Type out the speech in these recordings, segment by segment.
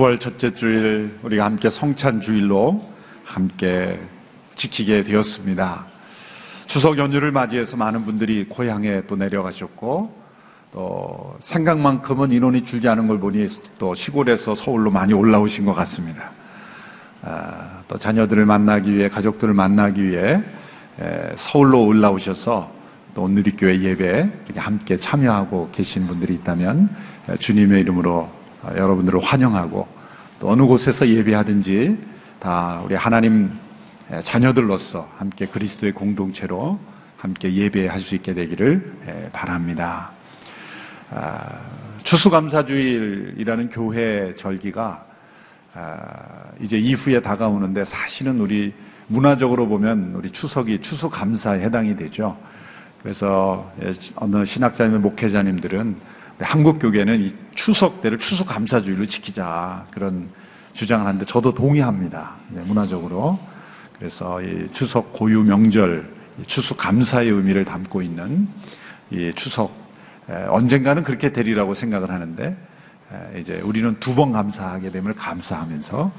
9월 첫째 주일 우리가 함께 성찬 주일로 함께 지키게 되었습니다. 추석 연휴를 맞이해서 많은 분들이 고향에 또 내려가셨고 또 생각만큼은 인원이 줄지 않은 걸 보니 또 시골에서 서울로 많이 올라오신 것 같습니다. 아, 또 자녀들을 만나기 위해 가족들을 만나기 위해 에, 서울로 올라오셔서 또 오늘리교회 예배 이렇게 함께 참여하고 계신 분들이 있다면 에, 주님의 이름으로 어, 여러분들을 환영하고 또 어느 곳에서 예배하든지 다 우리 하나님 에, 자녀들로서 함께 그리스도의 공동체로 함께 예배할 수 있게 되기를 에, 바랍니다. 아, 추수감사주일이라는 교회 절기가 아, 이제 이후에 다가오는데 사실은 우리 문화적으로 보면 우리 추석이 추수감사에 해당이 되죠. 그래서 예, 어느 신학자님, 목회자님들은 한국 교계는 이 추석 때를 추수감사주일로 지키자 그런 주장을 하는데 저도 동의합니다. 네, 문화적으로. 그래서 이 추석 고유 명절, 이 추수감사의 의미를 담고 있는 이 추석 에, 언젠가는 그렇게 되리라고 생각을 하는데 에, 이제 우리는 두 번 감사하게 됨을 감사하면서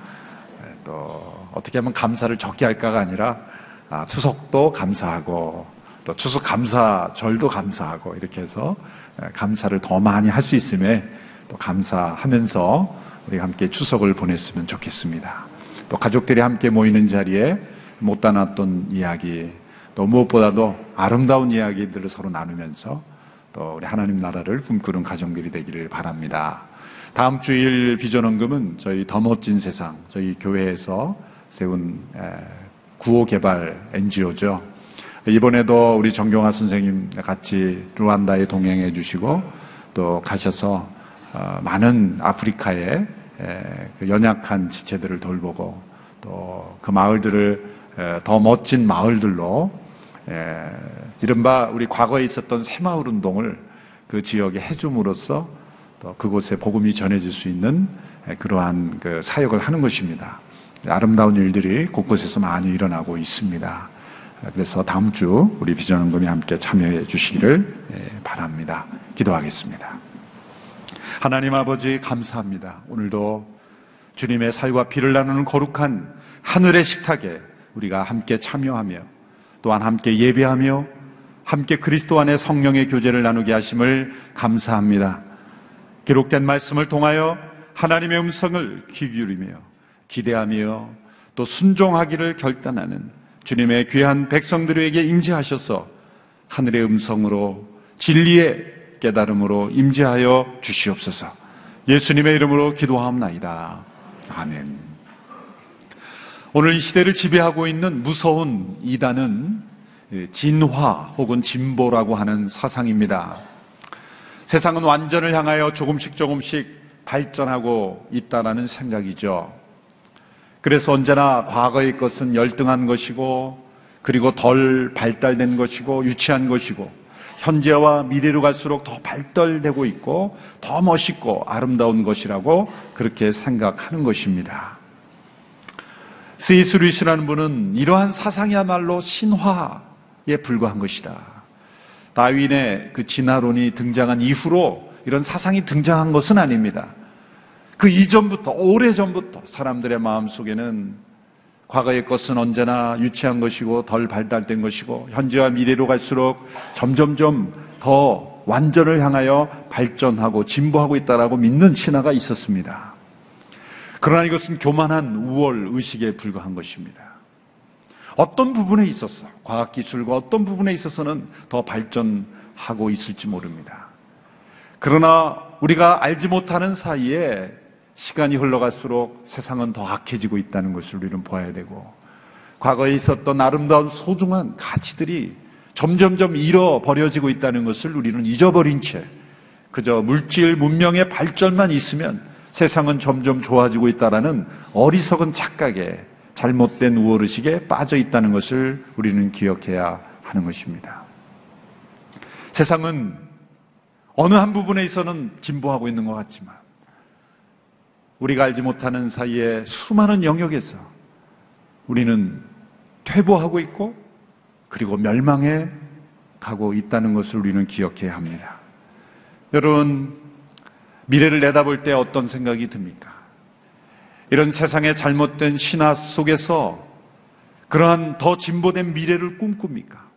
에, 또 어떻게 하면 감사를 적게 할까가 아니라 아, 추석도 감사하고 또 추석 감사절도 감사하고 이렇게 해서 에, 감사를 더 많이 할 수 있음에 또 감사하면서 우리가 함께 추석을 보냈으면 좋겠습니다. 또 가족들이 함께 모이는 자리에 못 나눴던 이야기 또 무엇보다도 아름다운 이야기들을 서로 나누면서 또 우리 하나님 나라를 꿈꾸는 가정들이 되기를 바랍니다. 다음 주일 비전 헌금은 저희 더 멋진 세상 저희 교회에서 세운 에, 구호 개발 NGO죠. 이번에도 우리 정경화 선생님 같이 루안다에 동행해 주시고 또 가셔서 어, 많은 아프리카의 에, 그 연약한 지체들을 돌보고 또 그 마을들을 에, 더 멋진 마을들로 에, 이른바 우리 과거에 있었던 새마을 운동을 그 지역에 해줌으로써 또 그곳에 복음이 전해질 수 있는 에, 그러한 그 사역을 하는 것입니다. 아름다운 일들이 곳곳에서 많이 일어나고 있습니다. 그래서 다음 주 우리 비전원금이 함께 참여해 주시기를 에, 바랍니다. 기도하겠습니다. 하나님 아버지 감사합니다. 오늘도 주님의 살과 피를 나누는 거룩한 하늘의 식탁에 우리가 함께 참여하며 또한 함께 예배하며 함께 그리스도 안에 성령의 교제를 나누게 하심을 감사합니다. 기록된 말씀을 통하여 하나님의 음성을 귀 기울이며 기대하며 또 순종하기를 결단하는 주님의 귀한 백성들에게 임재하셔서 하늘의 음성으로 진리의 깨달음으로 임재하여 주시옵소서. 예수님의 이름으로 기도하옵나이다. 아멘. 오늘 이 시대를 지배하고 있는 무서운 이단은 진화 혹은 진보라고 하는 사상입니다. 세상은 완전을 향하여 조금씩 조금씩 발전하고 있다라는 생각이죠. 그래서 언제나 과거의 것은 열등한 것이고 그리고 덜 발달된 것이고 유치한 것이고 현재와 미래로 갈수록 더 발달되고 있고 더 멋있고 아름다운 것이라고 그렇게 생각하는 것입니다. C.S. 루이스라는 분은 이러한 사상이야말로 신화에 불과한 것이다. 다윈의 그 진화론이 등장한 이후로 이런 사상이 등장한 것은 아닙니다. 그 이전부터, 오래 전부터 사람들의 마음 속에는 과거의 것은 언제나 유치한 것이고 덜 발달된 것이고 현재와 미래로 갈수록 점점점 더 완전을 향하여 발전하고 진보하고 있다라고 믿는 신화가 있었습니다. 그러나 이것은 교만한 우월 의식에 불과한 것입니다. 어떤 부분에 있어서 과학기술과 어떤 부분에 있어서는 더 발전하고 있을지 모릅니다. 그러나 우리가 알지 못하는 사이에 시간이 흘러갈수록 세상은 더 악해지고 있다는 것을 우리는 봐야 되고 과거에 있었던 아름다운 소중한 가치들이 점점점 잃어버려지고 있다는 것을 우리는 잊어버린 채 그저 물질 문명의 발전만 있으면 세상은 점점 좋아지고 있다라는 어리석은 착각에 잘못된 우월의식에 빠져 있다는 것을 우리는 기억해야 하는 것입니다. 세상은 어느 한 부분에 있어서는 진보하고 있는 것 같지만 우리가 알지 못하는 사이에 수많은 영역에서 우리는 퇴보하고 있고 그리고 멸망해 가고 있다는 것을 우리는 기억해야 합니다. 여러분, 미래를 내다볼 때 어떤 생각이 듭니까? 이런 세상의 잘못된 신화 속에서 그러한 더 진보된 미래를 꿈꿉니까?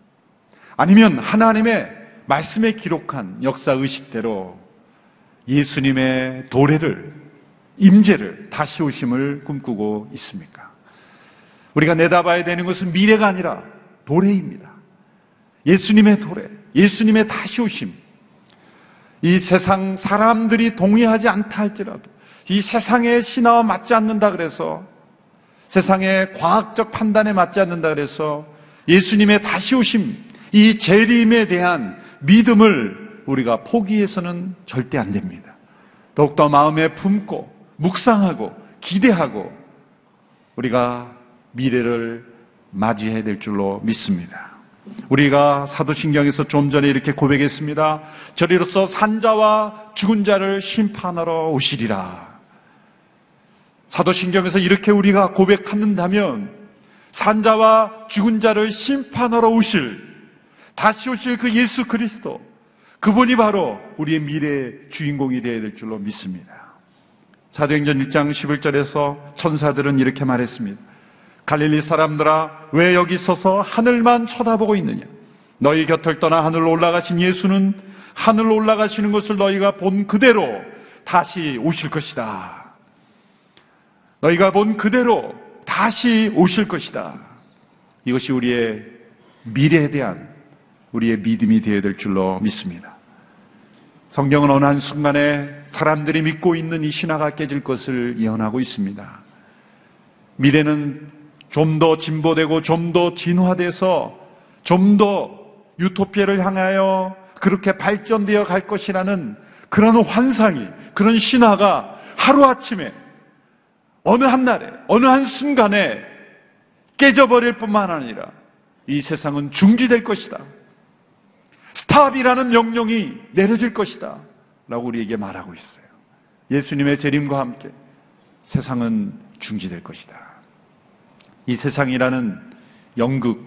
아니면 하나님의 말씀에 기록한 역사 의식대로 예수님의 도래를, 임재를, 다시 오심을 꿈꾸고 있습니까? 우리가 내다봐야 되는 것은 미래가 아니라 도래입니다. 예수님의 도래, 예수님의 다시 오심. 이 세상 사람들이 동의하지 않다 할지라도 이 세상의 신화와 맞지 않는다 그래서 세상의 과학적 판단에 맞지 않는다 그래서 예수님의 다시 오심, 이 재림에 대한 믿음을 우리가 포기해서는 절대 안 됩니다. 더욱더 마음에 품고 묵상하고 기대하고 우리가 미래를 맞이해야 될 줄로 믿습니다. 우리가 사도신경에서 좀 전에 이렇게 고백했습니다. 저리로서 산자와 죽은 자를 심판하러 오시리라. 사도신경에서 이렇게 우리가 고백한다면 산자와 죽은 자를 심판하러 오실 다시 오실 그 예수 그리스도 그분이 바로 우리의 미래의 주인공이 되어야 될 줄로 믿습니다. 사도행전 1장 11절에서 천사들은 이렇게 말했습니다. 갈릴리 사람들아 왜 여기 서서 하늘만 쳐다보고 있느냐 너희 곁을 떠나 하늘로 올라가신 예수는 하늘로 올라가시는 것을 너희가 본 그대로 다시 오실 것이다. 너희가 본 그대로 다시 오실 것이다. 이것이 우리의 미래에 대한 우리의 믿음이 되어야 될 줄로 믿습니다. 성경은 어느 한순간에 사람들이 믿고 있는 이 신화가 깨질 것을 예언하고 있습니다. 미래는 좀 더 진보되고 좀 더 진화돼서 좀 더 유토피아를 향하여 그렇게 발전되어 갈 것이라는 그런 환상이, 그런 신화가 하루아침에 어느 한날에, 어느 한순간에 깨져버릴 뿐만 아니라 이 세상은 중지될 것이다. stop이라는 명령이 내려질 것이다. 라고 우리에게 말하고 있어요. 예수님의 재림과 함께 세상은 중지될 것이다. 이 세상이라는 연극,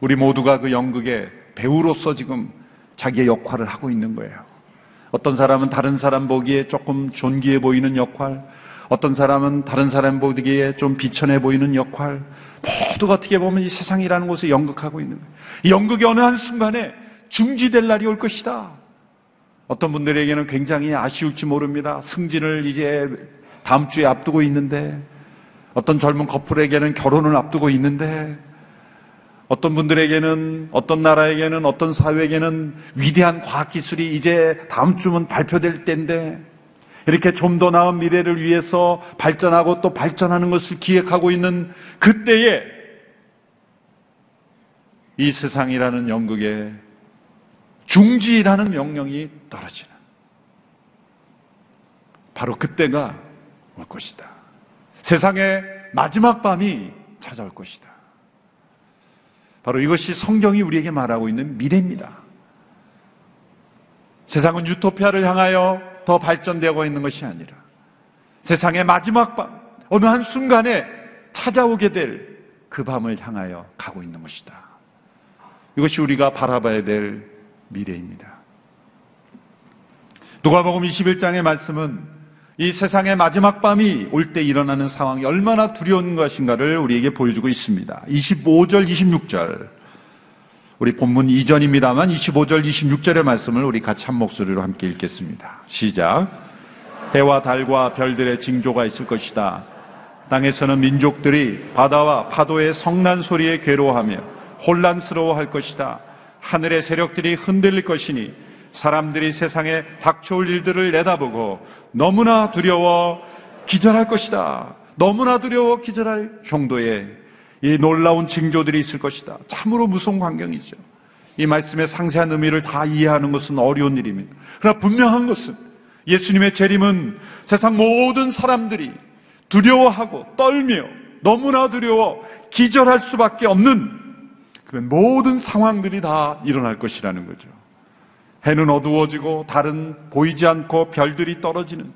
우리 모두가 그 연극의 배우로서 지금 자기의 역할을 하고 있는 거예요. 어떤 사람은 다른 사람 보기에 조금 존귀해 보이는 역할, 어떤 사람은 다른 사람 보기에 좀 비천해 보이는 역할, 모두가 어떻게 보면 이 세상이라는 곳에 연극하고 있는 거예요. 이 연극이 어느 한순간에 중지될 날이 올 것이다. 어떤 분들에게는 굉장히 아쉬울지 모릅니다. 승진을 이제 다음 주에 앞두고 있는데, 어떤 젊은 커플에게는 결혼을 앞두고 있는데, 어떤 분들에게는, 어떤 나라에게는, 어떤 사회에게는 위대한 과학기술이 이제 다음 주면 발표될 때인데, 이렇게 좀 더 나은 미래를 위해서 발전하고 또 발전하는 것을 기획하고 있는 그때에 이 세상이라는 연극에 중지라는 명령이 떨어지는 바로 그때가 올 것이다. 세상의 마지막 밤이 찾아올 것이다. 바로 이것이 성경이 우리에게 말하고 있는 미래입니다. 세상은 유토피아를 향하여 더 발전되고 있는 것이 아니라 세상의 마지막 밤, 어느 한 순간에 찾아오게 될 그 밤을 향하여 가고 있는 것이다. 이것이 우리가 바라봐야 될 미래입니다. 누가복음 21장의 말씀은 이 세상의 마지막 밤이 올 때 일어나는 상황이 얼마나 두려운 것인가를 우리에게 보여주고 있습니다. 25절, 26절. 우리 본문 이전입니다만 25절, 26절의 말씀을 우리 같이 한 목소리로 함께 읽겠습니다. 시작. 해와 달과 별들의 징조가 있을 것이다. 땅에서는 민족들이 바다와 파도의 성난 소리에 괴로워하며 혼란스러워할 것이다. 하늘의 세력들이 흔들릴 것이니 사람들이 세상에 닥쳐올 일들을 내다보고 너무나 두려워 기절할 것이다. 너무나 두려워 기절할 정도의 이 놀라운 징조들이 있을 것이다. 참으로 무서운 광경이죠. 이 말씀의 상세한 의미를 다 이해하는 것은 어려운 일입니다. 그러나 분명한 것은 예수님의 재림은 세상 모든 사람들이 두려워하고 떨며 너무나 두려워 기절할 수밖에 없는 그런 모든 상황들이 다 일어날 것이라는 거죠. 해는 어두워지고 달은 보이지 않고 별들이 떨어지는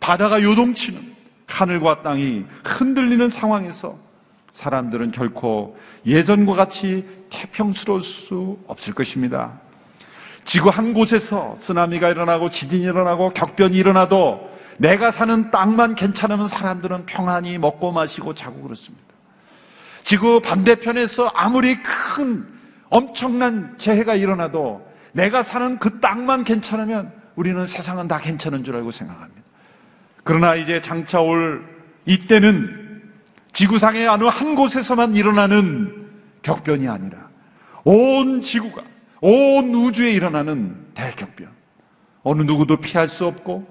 바다가 요동치는 하늘과 땅이 흔들리는 상황에서 사람들은 결코 예전과 같이 태평스러울 수 없을 것입니다. 지구 한 곳에서 쓰나미가 일어나고 지진이 일어나고 격변이 일어나도 내가 사는 땅만 괜찮으면 사람들은 평안히 먹고 마시고 자고 그렇습니다. 지구 반대편에서 아무리 큰 엄청난 재해가 일어나도 내가 사는 그 땅만 괜찮으면 우리는 세상은 다 괜찮은 줄 알고 생각합니다. 그러나 이제 장차 올 이때는 지구상의 어느 한 곳에서만 일어나는 격변이 아니라 온 지구가 온 우주에 일어나는 대격변. 어느 누구도 피할 수 없고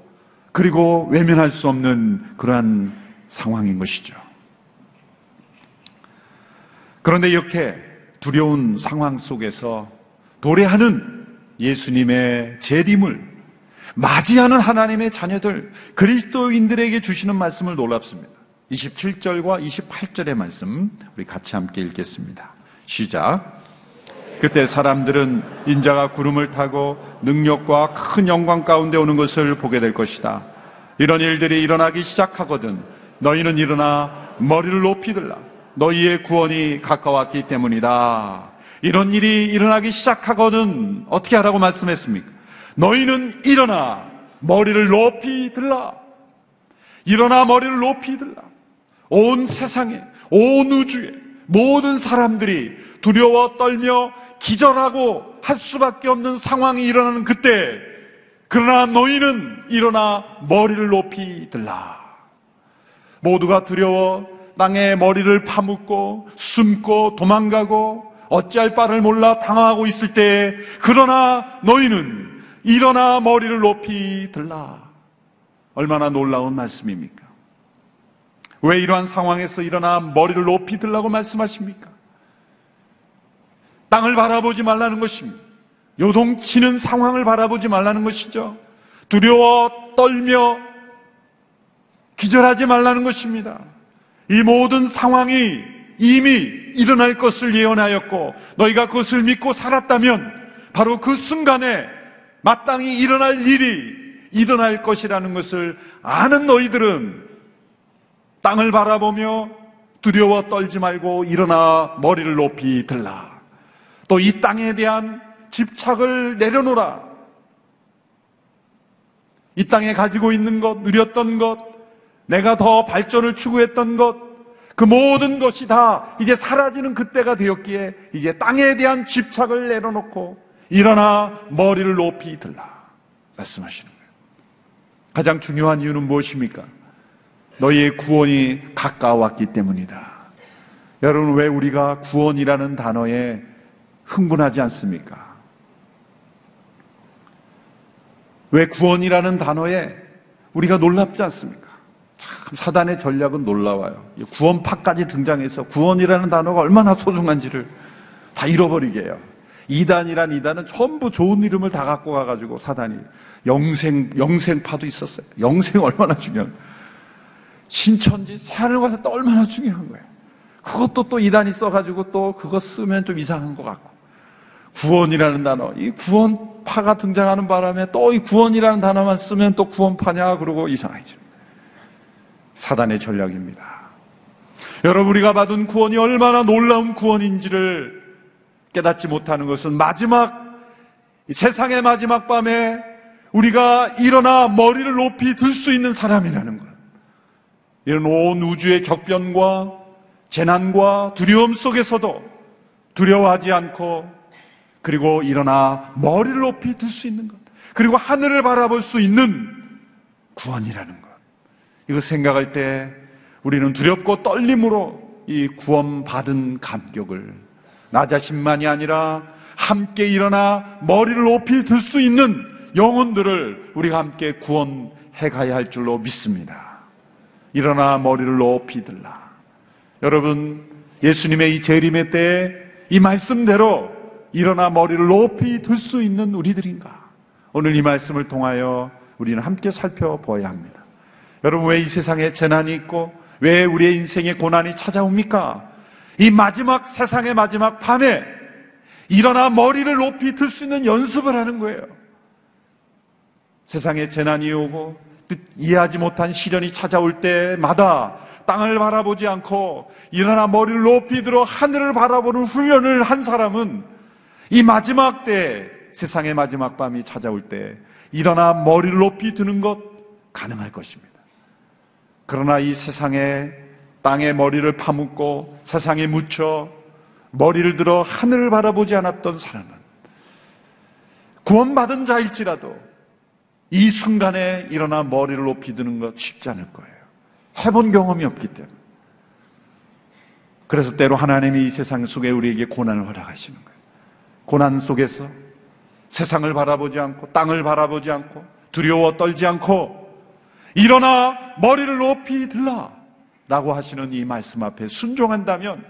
그리고 외면할 수 없는 그러한 상황인 것이죠. 그런데 이렇게 두려운 상황 속에서 도래하는 예수님의 재림을 맞이하는 하나님의 자녀들, 그리스도인들에게 주시는 말씀을 놀랍습니다. 27절과 28절의 말씀, 우리 같이 함께 읽겠습니다. 시작. 그때 사람들은 인자가 구름을 타고 능력과 큰 영광 가운데 오는 것을 보게 될 것이다. 이런 일들이 일어나기 시작하거든 너희는 일어나 머리를 높이 들라. 너희의 구원이 가까웠기 때문이다. 이런 일이 일어나기 시작하거든 어떻게 하라고 말씀했습니까? 너희는 일어나 머리를 높이 들라. 일어나 머리를 높이 들라. 온 세상에, 온 우주에 모든 사람들이 두려워 떨며 기절하고 할 수밖에 없는 상황이 일어나는 그때, 그러나 너희는 일어나 머리를 높이 들라. 모두가 두려워 땅에 머리를 파묻고 숨고 도망가고 어찌할 바를 몰라 당황하고 있을 때, 그러나 너희는 일어나 머리를 높이 들라. 얼마나 놀라운 말씀입니까? 왜 이러한 상황에서 일어나 머리를 높이 들라고 말씀하십니까? 땅을 바라보지 말라는 것입니다. 요동치는 상황을 바라보지 말라는 것이죠. 두려워 떨며 기절하지 말라는 것입니다. 이 모든 상황이 이미 일어날 것을 예언하였고 너희가 그것을 믿고 살았다면 바로 그 순간에 마땅히 일어날 일이 일어날 것이라는 것을 아는 너희들은 땅을 바라보며 두려워 떨지 말고 일어나 머리를 높이 들라. 또 이 땅에 대한 집착을 내려놓으라. 이 땅에 가지고 있는 것, 누렸던 것, 내가 더 발전을 추구했던 것, 그 모든 것이 다 이제 사라지는 그때가 되었기에 이제 땅에 대한 집착을 내려놓고 일어나 머리를 높이 들라. 말씀하시는 거예요. 가장 중요한 이유는 무엇입니까? 너희의 구원이 가까웠기 때문이다. 여러분, 왜 우리가 구원이라는 단어에 흥분하지 않습니까? 왜 구원이라는 단어에 우리가 놀랍지 않습니까? 참 사단의 전략은 놀라워요. 구원파까지 등장해서 구원이라는 단어가 얼마나 소중한지를 다 잃어버리게 해요. 이단이란 이단은 전부 좋은 이름을 다 갖고 가가지고 사단이 영생 영생파도 있었어요. 영생 얼마나 중요한 신천지 새하늘 가서 또 얼마나 중요한 거예요. 그것도 또 이단이 써가지고 또 그거 쓰면 좀 이상한 것 같고 구원이라는 단어 이 구원파가 등장하는 바람에 또 이 구원이라는 단어만 쓰면 또 구원파냐 그러고 이상해져. 사단의 전략입니다. 여러분 우리가 받은 구원이 얼마나 놀라운 구원인지를 깨닫지 못하는 것은 마지막 세상의 마지막 밤에 우리가 일어나 머리를 높이 들 수 있는 사람이라는 것. 이런 온 우주의 격변과 재난과 두려움 속에서도 두려워하지 않고 그리고 일어나 머리를 높이 들 수 있는 것. 그리고 하늘을 바라볼 수 있는 구원이라는 것. 이거 생각할 때 우리는 두렵고 떨림으로 이 구원받은 감격을 나 자신만이 아니라 함께 일어나 머리를 높이 들 수 있는 영혼들을 우리가 함께 구원해 가야 할 줄로 믿습니다. 일어나 머리를 높이 들라. 여러분, 예수님의 이 재림의 때에 이 말씀대로 일어나 머리를 높이 들 수 있는 우리들인가? 오늘 이 말씀을 통하여 우리는 함께 살펴보아야 합니다. 여러분, 왜 이 세상에 재난이 있고, 왜 우리의 인생에 고난이 찾아옵니까? 이 마지막 세상의 마지막 밤에 일어나 머리를 높이 들 수 있는 연습을 하는 거예요. 세상에 재난이 오고 뜻 이해하지 못한 시련이 찾아올 때마다 땅을 바라보지 않고 일어나 머리를 높이 들어 하늘을 바라보는 훈련을 한 사람은 이 마지막 때 세상의 마지막 밤이 찾아올 때 일어나 머리를 높이 드는 것 가능할 것입니다. 그러나 이 세상에 땅에 머리를 파묻고 세상에 묻혀 머리를 들어 하늘을 바라보지 않았던 사람은 구원받은 자일지라도 이 순간에 일어나 머리를 높이 드는 것 쉽지 않을 거예요. 해본 경험이 없기 때문에. 그래서 때로 하나님이 이 세상 속에 우리에게 고난을 허락하시는 거예요. 고난 속에서 세상을 바라보지 않고 땅을 바라보지 않고 두려워 떨지 않고 일어나 머리를 높이 들라 라고 하시는 이 말씀 앞에 순종한다면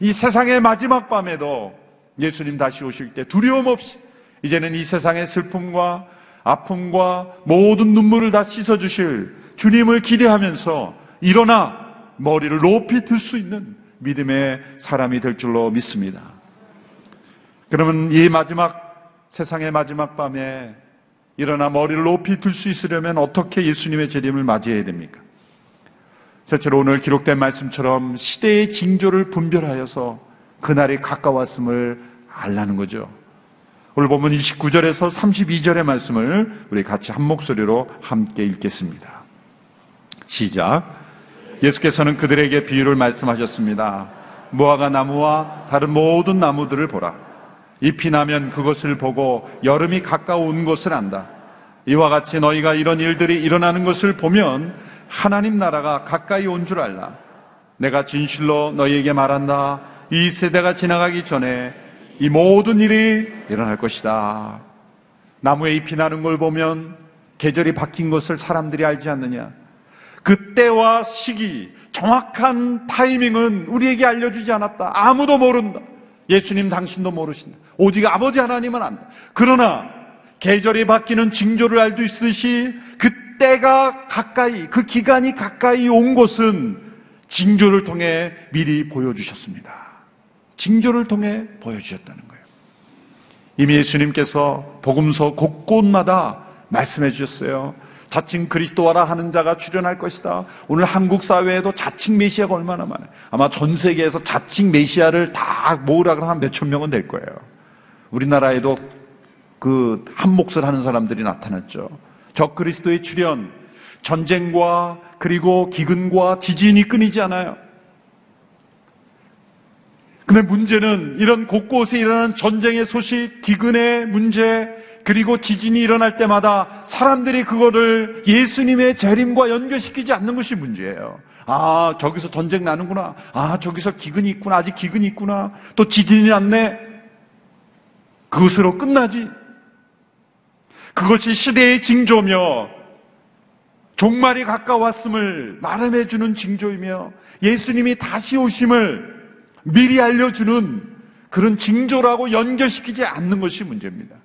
이 세상의 마지막 밤에도 예수님 다시 오실 때 두려움 없이 이제는 이 세상의 슬픔과 아픔과 모든 눈물을 다 씻어주실 주님을 기대하면서 일어나 머리를 높이 들 수 있는 믿음의 사람이 될 줄로 믿습니다. 그러면 이 마지막 세상의 마지막 밤에 일어나 머리를 높이 들 수 있으려면 어떻게 예수님의 재림을 맞이해야 됩니까? 실제로 오늘 기록된 말씀처럼 시대의 징조를 분별하여서 그날이 가까웠음을 알라는 거죠. 오늘 보면 29절에서 32절의 말씀을 우리 같이 한 목소리로 함께 읽겠습니다. 시작. 예수께서는 그들에게 비유를 말씀하셨습니다. 무화과 나무와 다른 모든 나무들을 보라. 잎이 나면 그것을 보고 여름이 가까운 것을 안다. 이와 같이 너희가 이런 일들이 일어나는 것을 보면 하나님 나라가 가까이 온 줄 알라. 내가 진실로 너희에게 말한다. 이 세대가 지나가기 전에 이 모든 일이 일어날 것이다. 나무에 잎이 나는 걸 보면 계절이 바뀐 것을 사람들이 알지 않느냐? 그때와 시기, 정확한 타이밍은 우리에게 알려주지 않았다. 아무도 모른다. 예수님 당신도 모르신다. 오직 아버지 하나님은 안다. 그러나 계절이 바뀌는 징조를 알수 있듯이 그때가 가까이, 그 기간이 가까이 온 것은 징조를 통해 미리 보여주셨습니다. 징조를 통해 보여주셨다는 거예요. 이미 예수님께서 복음서 곳곳마다 말씀해 주셨어요. 자칭 그리스도와라 하는 자가 출현할 것이다. 오늘 한국 사회에도 자칭 메시아가 얼마나 많아요. 아마 전 세계에서 자칭 메시아를 다 모으라 그러면 몇천 명은 될 거예요. 우리나라에도 그 한 몫을 하는 사람들이 나타났죠. 적 그리스도의 출현, 전쟁과 그리고 기근과 지진이 끊이지 않아요. 근데 문제는 이런 곳곳에 일어나는 전쟁의 소식, 기근의 문제, 그리고 지진이 일어날 때마다 사람들이 그거를 예수님의 재림과 연결시키지 않는 것이 문제예요. 아, 저기서 전쟁 나는구나. 아, 저기서 기근이 있구나. 아직 기근이 있구나. 또 지진이 났네. 그것으로 끝나지. 그것이 시대의 징조며 종말이 가까웠음을 말해주는 징조이며 예수님이 다시 오심을 미리 알려주는 그런 징조라고 연결시키지 않는 것이 문제입니다.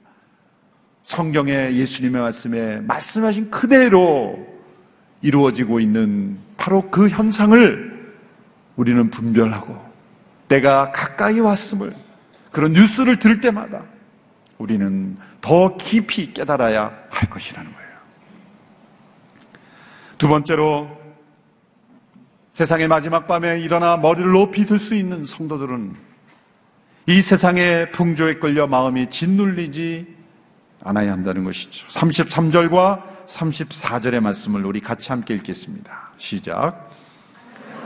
성경의 예수님의 말씀에 말씀하신 그대로 이루어지고 있는 바로 그 현상을 우리는 분별하고 때가 가까이 왔음을 그런 뉴스를 들을 때마다 우리는 더 깊이 깨달아야 할 것이라는 거예요. 두 번째로 세상의 마지막 밤에 일어나 머리를 높이 들 수 있는 성도들은 이 세상의 풍조에 끌려 마음이 짓눌리지 않아야 한다는 것이죠. 33절과 34절의 말씀을 우리 같이 함께 읽겠습니다. 시작.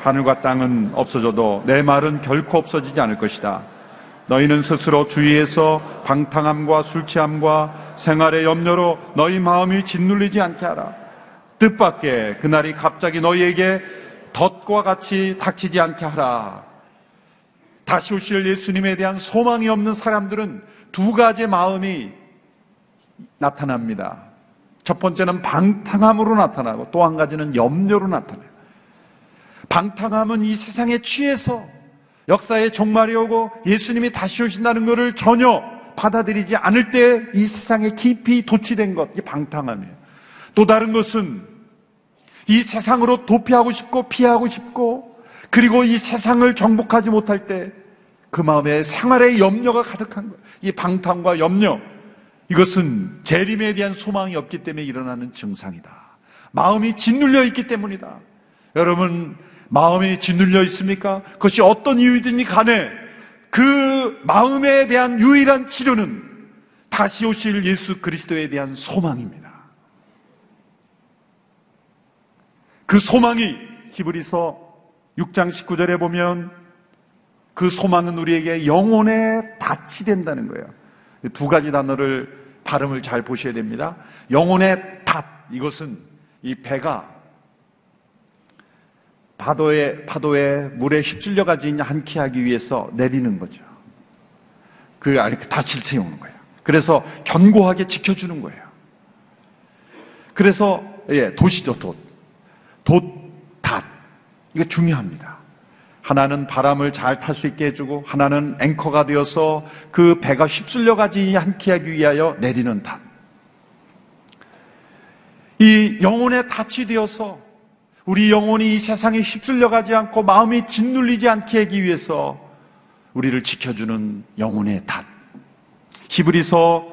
하늘과 땅은 없어져도 내 말은 결코 없어지지 않을 것이다. 너희는 스스로 주위에서 방탕함과 술 취함과 생활의 염려로 너희 마음이 짓눌리지 않게 하라. 뜻밖의 그날이 갑자기 너희에게 덫과 같이 닥치지 않게 하라. 다시 오실 예수님에 대한 소망이 없는 사람들은 두 가지 마음이 나타납니다. 첫 번째는 방탕함으로 나타나고 또 한 가지는 염려로 나타나요. 방탕함은 이 세상에 취해서 역사의 종말이 오고 예수님이 다시 오신다는 것을 전혀 받아들이지 않을 때 이 세상에 깊이 도취된 것, 이 방탕함이에요. 또 다른 것은 이 세상으로 도피하고 싶고 피하고 싶고 그리고 이 세상을 정복하지 못할 때 그 마음에 생활의 염려가 가득한 거예요. 이 방탕과 염려. 이것은 재림에 대한 소망이 없기 때문에 일어나는 증상이다. 마음이 짓눌려 있기 때문이다. 여러분, 마음이 짓눌려 있습니까? 그것이 어떤 이유든지 간에 그 마음에 대한 유일한 치료는 다시 오실 예수 그리스도에 대한 소망입니다. 그 소망이 히브리서 6장 19절에 보면 그 소망은 우리에게 영혼의 닻이 된다는 거예요. 두 가지 단어를 발음을 잘 보셔야 됩니다. 영혼의 닻 이것은 이 배가 파도에 파도에 물에 휩쓸려 가지 않게 하기 위해서 내리는 거죠. 그 안에 그 닻을 세우는 거예요. 그래서 견고하게 지켜주는 거예요. 그래서 예 돛이죠 돛, 돛, 닷 이거 중요합니다. 하나는 바람을 잘 탈 수 있게 해주고 하나는 앵커가 되어서 그 배가 휩쓸려 가지 않게 하기 위하여 내리는 닷. 이 영혼의 닻이 되어서 우리 영혼이 이 세상에 휩쓸려 가지 않고 마음이 짓눌리지 않게 하기 위해서 우리를 지켜주는 영혼의 닷. 히브리서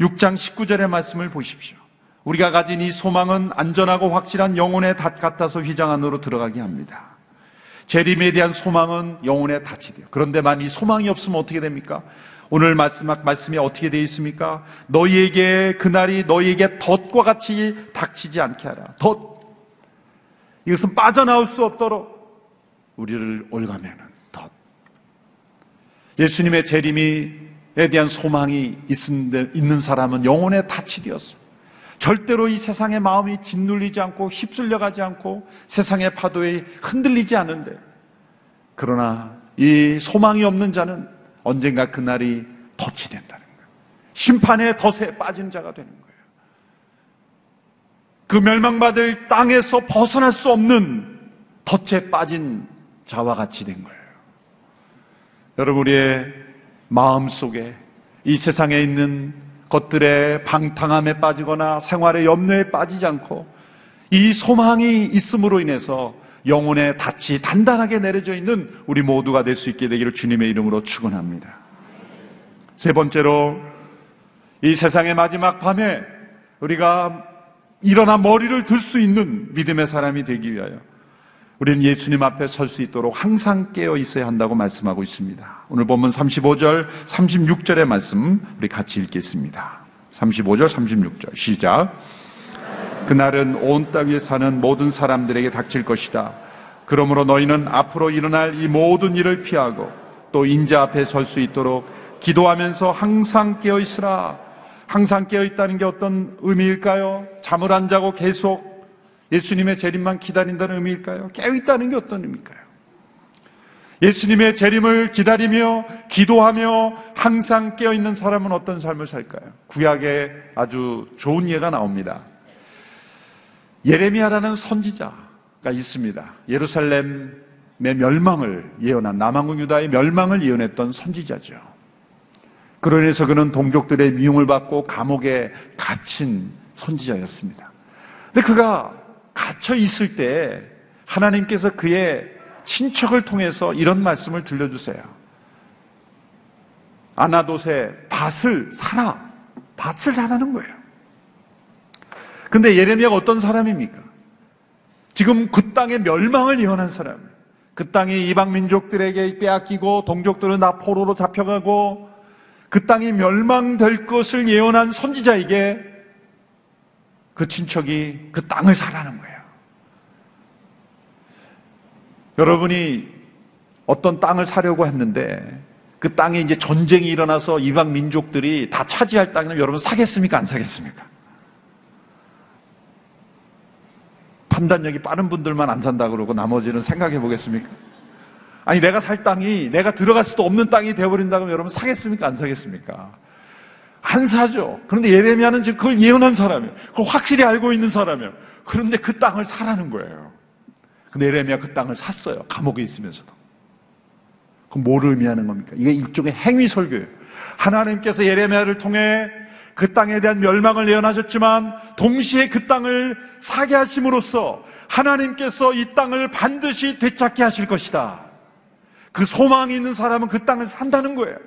6장 19절의 말씀을 보십시오. 우리가 가진 이 소망은 안전하고 확실한 영혼의 닷 같아서 휘장 안으로 들어가게 합니다. 재림에 대한 소망은 영혼의 닻이 돼요. 그런데만 이 소망이 없으면 어떻게 됩니까? 오늘 말씀, 말씀이 어떻게 되어 있습니까? 너희에게 그날이 너희에게 덫과 같이 닥치지 않게 하라. 덫. 이것은 빠져나올 수 없도록 우리를 올가매는 덫. 예수님의 재림에 대한 소망이 있는 사람은 영혼의 닻이 되었습니다. 절대로 이 세상의 마음이 짓눌리지 않고 휩쓸려 가지 않고 세상의 파도에 흔들리지 않는데 그러나 이 소망이 없는 자는 언젠가 그날이 덫이 된다는 거예요. 심판의 덫에 빠진 자가 되는 거예요. 그 멸망받을 땅에서 벗어날 수 없는 덫에 빠진 자와 같이 된 거예요. 여러분 우리의 마음 속에 이 세상에 있는 것들의 방탕함에 빠지거나 생활의 염려에 빠지지 않고 이 소망이 있음으로 인해서 영혼의 닻이 단단하게 내려져 있는 우리 모두가 될 수 있게 되기를 주님의 이름으로 축원합니다. 세 번째로 이 세상의 마지막 밤에 우리가 일어나 머리를 들 수 있는 믿음의 사람이 되기 위하여 우리는 예수님 앞에 설 수 있도록 항상 깨어 있어야 한다고 말씀하고 있습니다. 오늘 본문 35절, 36절의 말씀 우리 같이 읽겠습니다. 35절, 36절 시작. 그날은 온땅 위에 사는 모든 사람들에게 닥칠 것이다. 그러므로 너희는 앞으로 일어날 이 모든 일을 피하고 또 인자 앞에 설 수 있도록 기도하면서 항상 깨어 있으라. 항상 깨어 있다는 게 어떤 의미일까요? 잠을 안 자고 계속 예수님의 재림만 기다린다는 의미일까요? 깨어 있다는 게 어떤 의미일까요? 예수님의 재림을 기다리며 기도하며 항상 깨어 있는 사람은 어떤 삶을 살까요? 구약에 아주 좋은 예가 나옵니다. 예레미야라는 선지자가 있습니다. 예루살렘의 멸망을 예언한 남한국 유다의 멸망을 예언했던 선지자죠. 그러면서 그는 동족들의 미움을 받고 감옥에 갇힌 선지자였습니다. 근데 그가 갇혀 있을 때 하나님께서 그의 친척을 통해서 이런 말씀을 들려주세요. 아나돗의 밭을 사라. 밭을 사라는 거예요. 근데 예레미야가 어떤 사람입니까? 지금 그 땅의 멸망을 예언한 사람. 그 땅이 이방 민족들에게 빼앗기고 동족들은 다 포로로 잡혀가고 그 땅이 멸망될 것을 예언한 선지자에게 그 친척이 그 땅을 사라는 거예요. 여러분이 어떤 땅을 사려고 했는데 그 땅에 이제 전쟁이 일어나서 이방 민족들이 다 차지할 땅을 여러분 사겠습니까? 안 사겠습니까? 판단력이 빠른 분들만 안 산다 그러고 나머지는 생각해 보겠습니까? 아니 내가 살 땅이 내가 들어갈 수도 없는 땅이 되어버린다 그러면 여러분 사겠습니까? 안 사겠습니까? 안 사죠. 그런데 예레미야는 지금 그걸 예언한 사람이에요. 그걸 확실히 알고 있는 사람이에요. 그런데 그 땅을 사라는 거예요. 근데 예레미야 그 땅을 샀어요. 감옥에 있으면서도. 그럼 뭐를 의미하는 겁니까? 이게 일종의 행위 설교예요. 하나님께서 예레미야를 통해 그 땅에 대한 멸망을 예언하셨지만 동시에 그 땅을 사게 하심으로써 하나님께서 이 땅을 반드시 되찾게 하실 것이다. 그 소망이 있는 사람은 그 땅을 산다는 거예요.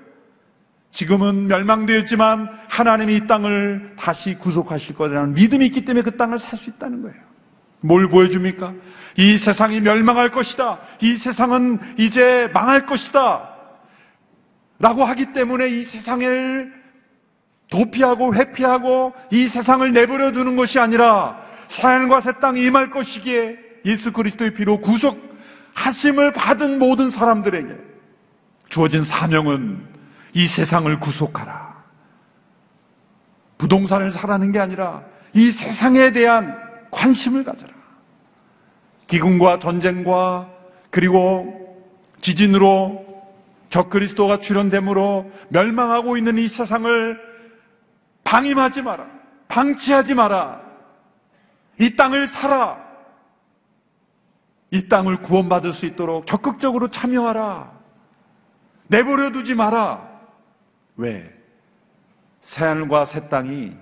지금은 멸망되었지만 하나님이 이 땅을 다시 구속하실 거라는 믿음이 있기 때문에 그 땅을 살 수 있다는 거예요. 뭘 보여줍니까? 이 세상이 멸망할 것이다. 이 세상은 이제 망할 것이다. 라고 하기 때문에 이 세상을 도피하고 회피하고 이 세상을 내버려 두는 것이 아니라 사연과 새 땅이 임할 것이기에 예수 그리스도의 피로 구속하심을 받은 모든 사람들에게 주어진 사명은 이 세상을 구속하라. 부동산을 사라는 게 아니라 이 세상에 대한 관심을 가져라. 기근과 전쟁과 그리고 지진으로 적그리스도가 출현됨으로 멸망하고 있는 이 세상을 방임하지 마라. 방치하지 마라. 이 땅을 살아. 이 땅을 구원받을 수 있도록 적극적으로 참여하라. 내버려 두지 마라. 왜? 새하늘과 새 땅이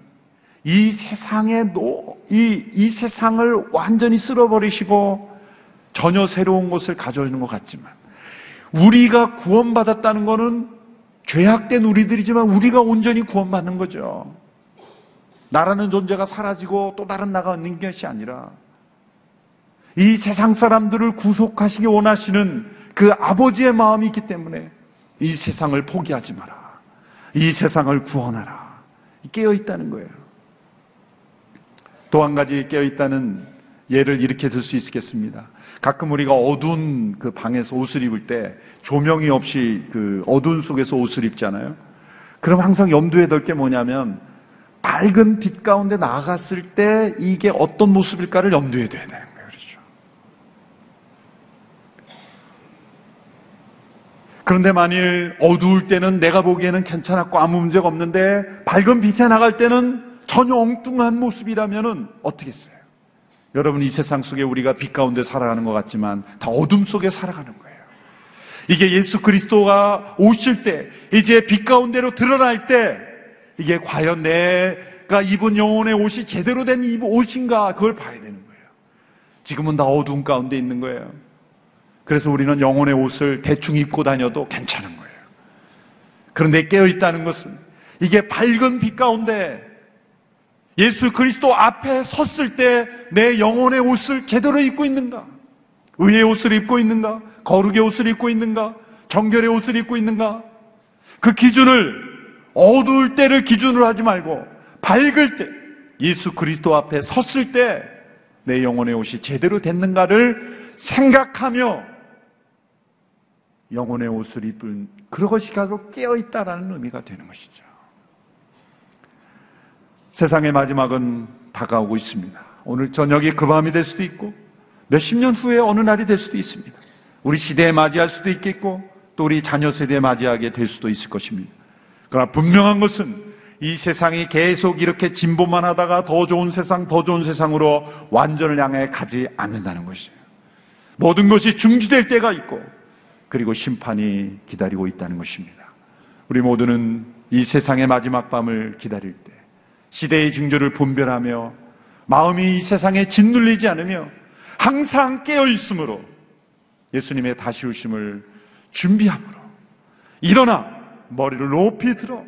이 세상에 노, 이, 이 세상을 완전히 쓸어버리시고 전혀 새로운 것을 가져오는 것 같지만 우리가 구원받았다는 것은 죄악된 우리들이지만 우리가 온전히 구원받는 거죠. 나라는 존재가 사라지고 또 다른 나가 있는 것이 아니라 이 세상 사람들을 구속하시기 원하시는 그 아버지의 마음이 있기 때문에 이 세상을 포기하지 마라. 이 세상을 구원하라. 깨어 있다는 거예요. 또 한 가지 깨어 있다는 예를 이렇게 들 수 있겠습니다. 가끔 우리가 어두운 그 방에서 옷을 입을 때 조명이 없이 그 어두운 속에서 옷을 입잖아요. 그럼 항상 염두에 덜 게 뭐냐면 밝은 빛 가운데 나갔을 때 이게 어떤 모습일까를 염두에 둬야 거예요. 그런데 만일 어두울 때는 내가 보기에는 괜찮았고 아무 문제가 없는데 밝은 빛에 나갈 때는 전혀 엉뚱한 모습이라면은 어떻겠어요? 여러분 이 세상 속에 우리가 빛 가운데 살아가는 것 같지만 다 어둠 속에 살아가는 거예요. 이게 예수 그리스도가 오실 때 이제 빛 가운데로 드러날 때 이게 과연 내가 입은 영혼의 옷이 제대로 된 옷인가 그걸 봐야 되는 거예요. 지금은 다 어두운 가운데 있는 거예요. 그래서 우리는 영혼의 옷을 대충 입고 다녀도 괜찮은 거예요. 그런데 깨어 있다는 것은 이게 밝은 빛 가운데 예수 그리스도 앞에 섰을 때 내 영혼의 옷을 제대로 입고 있는가? 의의 옷을 입고 있는가? 거룩의 옷을 입고 있는가? 정결의 옷을 입고 있는가? 그 기준을 어두울 때를 기준으로 하지 말고 밝을 때 예수 그리스도 앞에 섰을 때 내 영혼의 옷이 제대로 됐는가를 생각하며 영혼의 옷을 입은 그것이 바로 깨어 있다라는 의미가 되는 것이죠. 세상의 마지막은 다가오고 있습니다. 오늘 저녁이 그 밤이 될 수도 있고 몇십 년 후에 어느 날이 될 수도 있습니다. 우리 시대에 맞이할 수도 있겠고 또 우리 자녀 세대에 맞이하게 될 수도 있을 것입니다. 그러나 분명한 것은 이 세상이 계속 이렇게 진보만 하다가 더 좋은 세상, 더 좋은 세상으로 완전을 향해 가지 않는다는 것이에요. 모든 것이 중지될 때가 있고 그리고 심판이 기다리고 있다는 것입니다. 우리 모두는 이 세상의 마지막 밤을 기다릴 때 시대의 징조를 분별하며 마음이 이 세상에 짓눌리지 않으며 항상 깨어 있으므로 예수님의 다시 오심을 준비함으로 일어나 머리를 높이 들어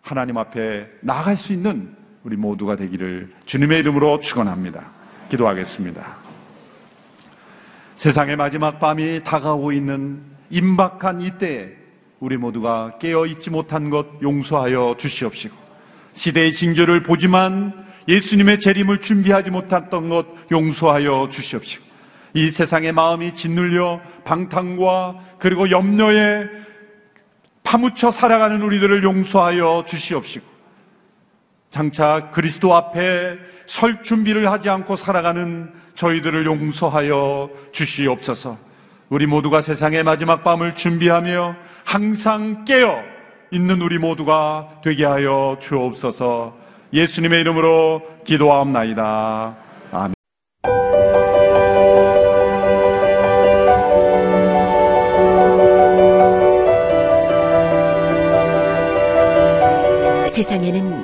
하나님 앞에 나갈 수 있는 우리 모두가 되기를 주님의 이름으로 축원합니다. 기도하겠습니다. 세상의 마지막 밤이 다가오고 있는 임박한 이때에 우리 모두가 깨어 있지 못한 것 용서하여 주시옵시고 시대의 징조를 보지만 예수님의 재림을 준비하지 못했던 것 용서하여 주시옵시고 이 세상의 마음이 짓눌려 방탕과 그리고 염려에 파묻혀 살아가는 우리들을 용서하여 주시옵시고 장차 그리스도 앞에 설 준비를 하지 않고 살아가는 저희들을 용서하여 주시옵소서. 우리 모두가 세상의 마지막 밤을 준비하며 항상 깨어 있는 우리 모두가 되게 하여 주옵소서. 예수님의 이름으로 기도하옵나이다. 아멘. 세상에는